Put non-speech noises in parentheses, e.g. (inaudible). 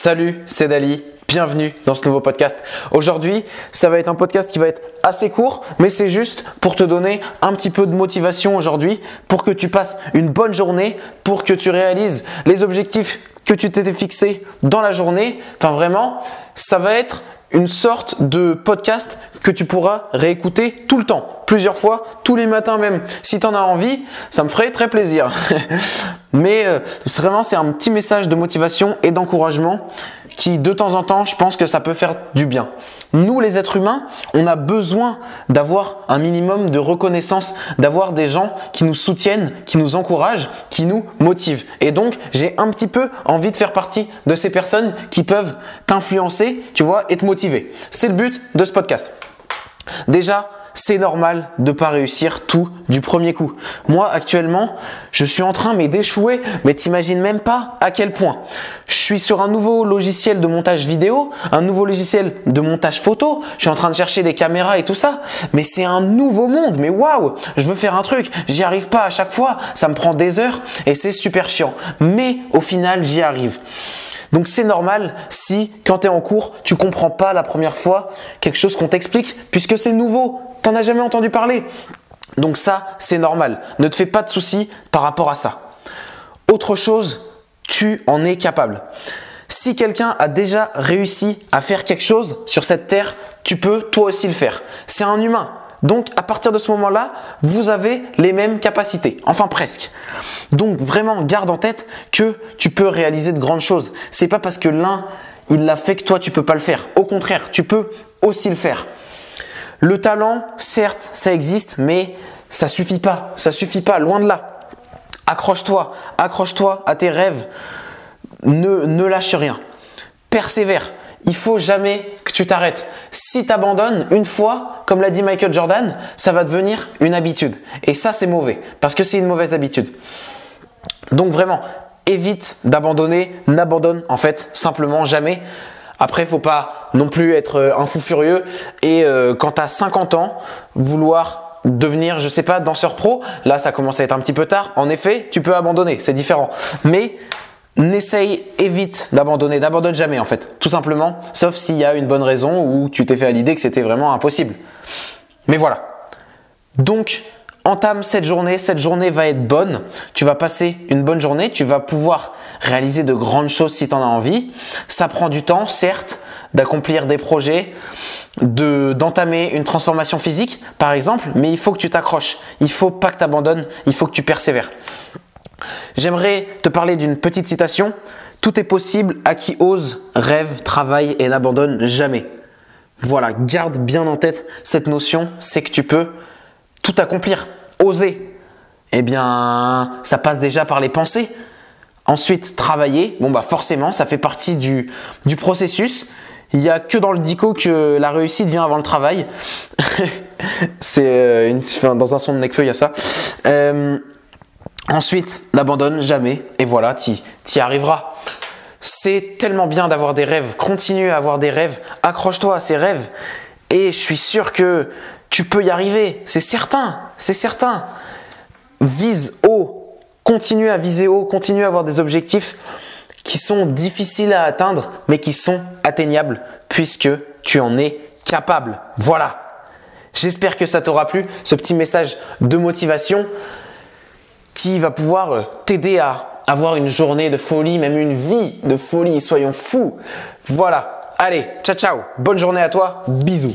Salut, c'est Dali. Bienvenue dans ce nouveau podcast. Aujourd'hui, ça va être un podcast qui va être assez court, mais c'est juste pour te donner un petit peu de motivation aujourd'hui, pour que tu passes une bonne journée, pour que tu réalises les objectifs que tu t'étais fixés dans la journée. Enfin vraiment, ça va être une sorte de podcast que tu pourras réécouter tout le temps, plusieurs fois, tous les matins même. Si tu en as envie, ça me ferait très plaisir. (laughs) Mais euh, vraiment, c'est un petit message de motivation et d'encouragement qui, de temps en temps, je pense que ça peut faire du bien. Nous, les êtres humains, on a besoin d'avoir un minimum de reconnaissance, d'avoir des gens qui nous soutiennent, qui nous encouragent, qui nous motivent. Et donc, j'ai un petit peu envie de faire partie de ces personnes qui peuvent t'influencer, tu vois, et te motiver. C'est le but de ce podcast. Déjà, c'est normal de pas réussir tout du premier coup. Moi, actuellement, je suis en train mais d'échouer, mais t'imagines même pas à quel point. Je suis sur un nouveau logiciel de montage vidéo, un nouveau logiciel de montage photo. Je suis en train de chercher des caméras et tout ça, mais c'est un nouveau monde. Mais waouh, je veux faire un truc, j'y arrive pas à chaque fois, ça me prend des heures et c'est super chiant. Mais au final, j'y arrive. Donc c'est normal si quand tu es en cours, tu comprends pas la première fois quelque chose qu'on t'explique puisque c'est nouveau, tu n'en as jamais entendu parler. Donc ça, c'est normal. Ne te fais pas de soucis par rapport à ça. Autre chose, tu en es capable. Si quelqu'un a déjà réussi à faire quelque chose sur cette terre, tu peux toi aussi le faire. C'est un humain. Donc à partir de ce moment-là, vous avez les mêmes capacités, enfin presque. Donc vraiment garde en tête que tu peux réaliser de grandes choses. C'est pas parce que l'un il l'a fait que toi tu peux pas le faire. Au contraire, tu peux aussi le faire. Le talent, certes, ça existe, mais ça suffit pas. Ça suffit pas, loin de là. Accroche-toi, accroche-toi à tes rêves. Ne, ne lâche rien. Persévère. Il faut jamais tu t'arrêtes. Si tu abandonnes une fois, comme l'a dit Michael Jordan, ça va devenir une habitude. Et ça, c'est mauvais, parce que c'est une mauvaise habitude. Donc vraiment, évite d'abandonner, n'abandonne en fait simplement jamais. Après, faut pas non plus être euh, un fou furieux et euh, quand tu as 50 ans, vouloir devenir, je sais pas, danseur pro, là ça commence à être un petit peu tard. En effet, tu peux abandonner, c'est différent. Mais n'essaye, évite d'abandonner, n'abandonne jamais en fait, tout simplement, sauf s'il y a une bonne raison ou tu t'es fait à l'idée que c'était vraiment impossible. Mais voilà. Donc, entame cette journée, cette journée va être bonne, tu vas passer une bonne journée, tu vas pouvoir réaliser de grandes choses si tu en as envie. Ça prend du temps, certes, d'accomplir des projets, de d'entamer une transformation physique, par exemple, mais il faut que tu t'accroches. Il faut pas que tu abandonnes, il faut que tu persévères. J'aimerais te parler d'une petite citation. Tout est possible à qui ose, rêve, travaille et n'abandonne jamais. Voilà, garde bien en tête cette notion, c'est que tu peux tout accomplir, oser. Eh bien, ça passe déjà par les pensées. Ensuite, travailler. Bon, bah forcément, ça fait partie du, du processus. Il n'y a que dans le dico que la réussite vient avant le travail. (laughs) c'est euh, dans un son de Necfeu, il y a ça. Euh, Ensuite, n'abandonne jamais et voilà, tu y arriveras. C'est tellement bien d'avoir des rêves. Continue à avoir des rêves. Accroche-toi à ces rêves et je suis sûr que tu peux y arriver. C'est certain, c'est certain. Vise haut. Continue à viser haut. Continue à avoir des objectifs qui sont difficiles à atteindre mais qui sont atteignables puisque tu en es capable. Voilà. J'espère que ça t'aura plu, ce petit message de motivation qui va pouvoir euh, t'aider à avoir une journée de folie, même une vie de folie. Soyons fous. Voilà. Allez, ciao ciao. Bonne journée à toi. Bisous.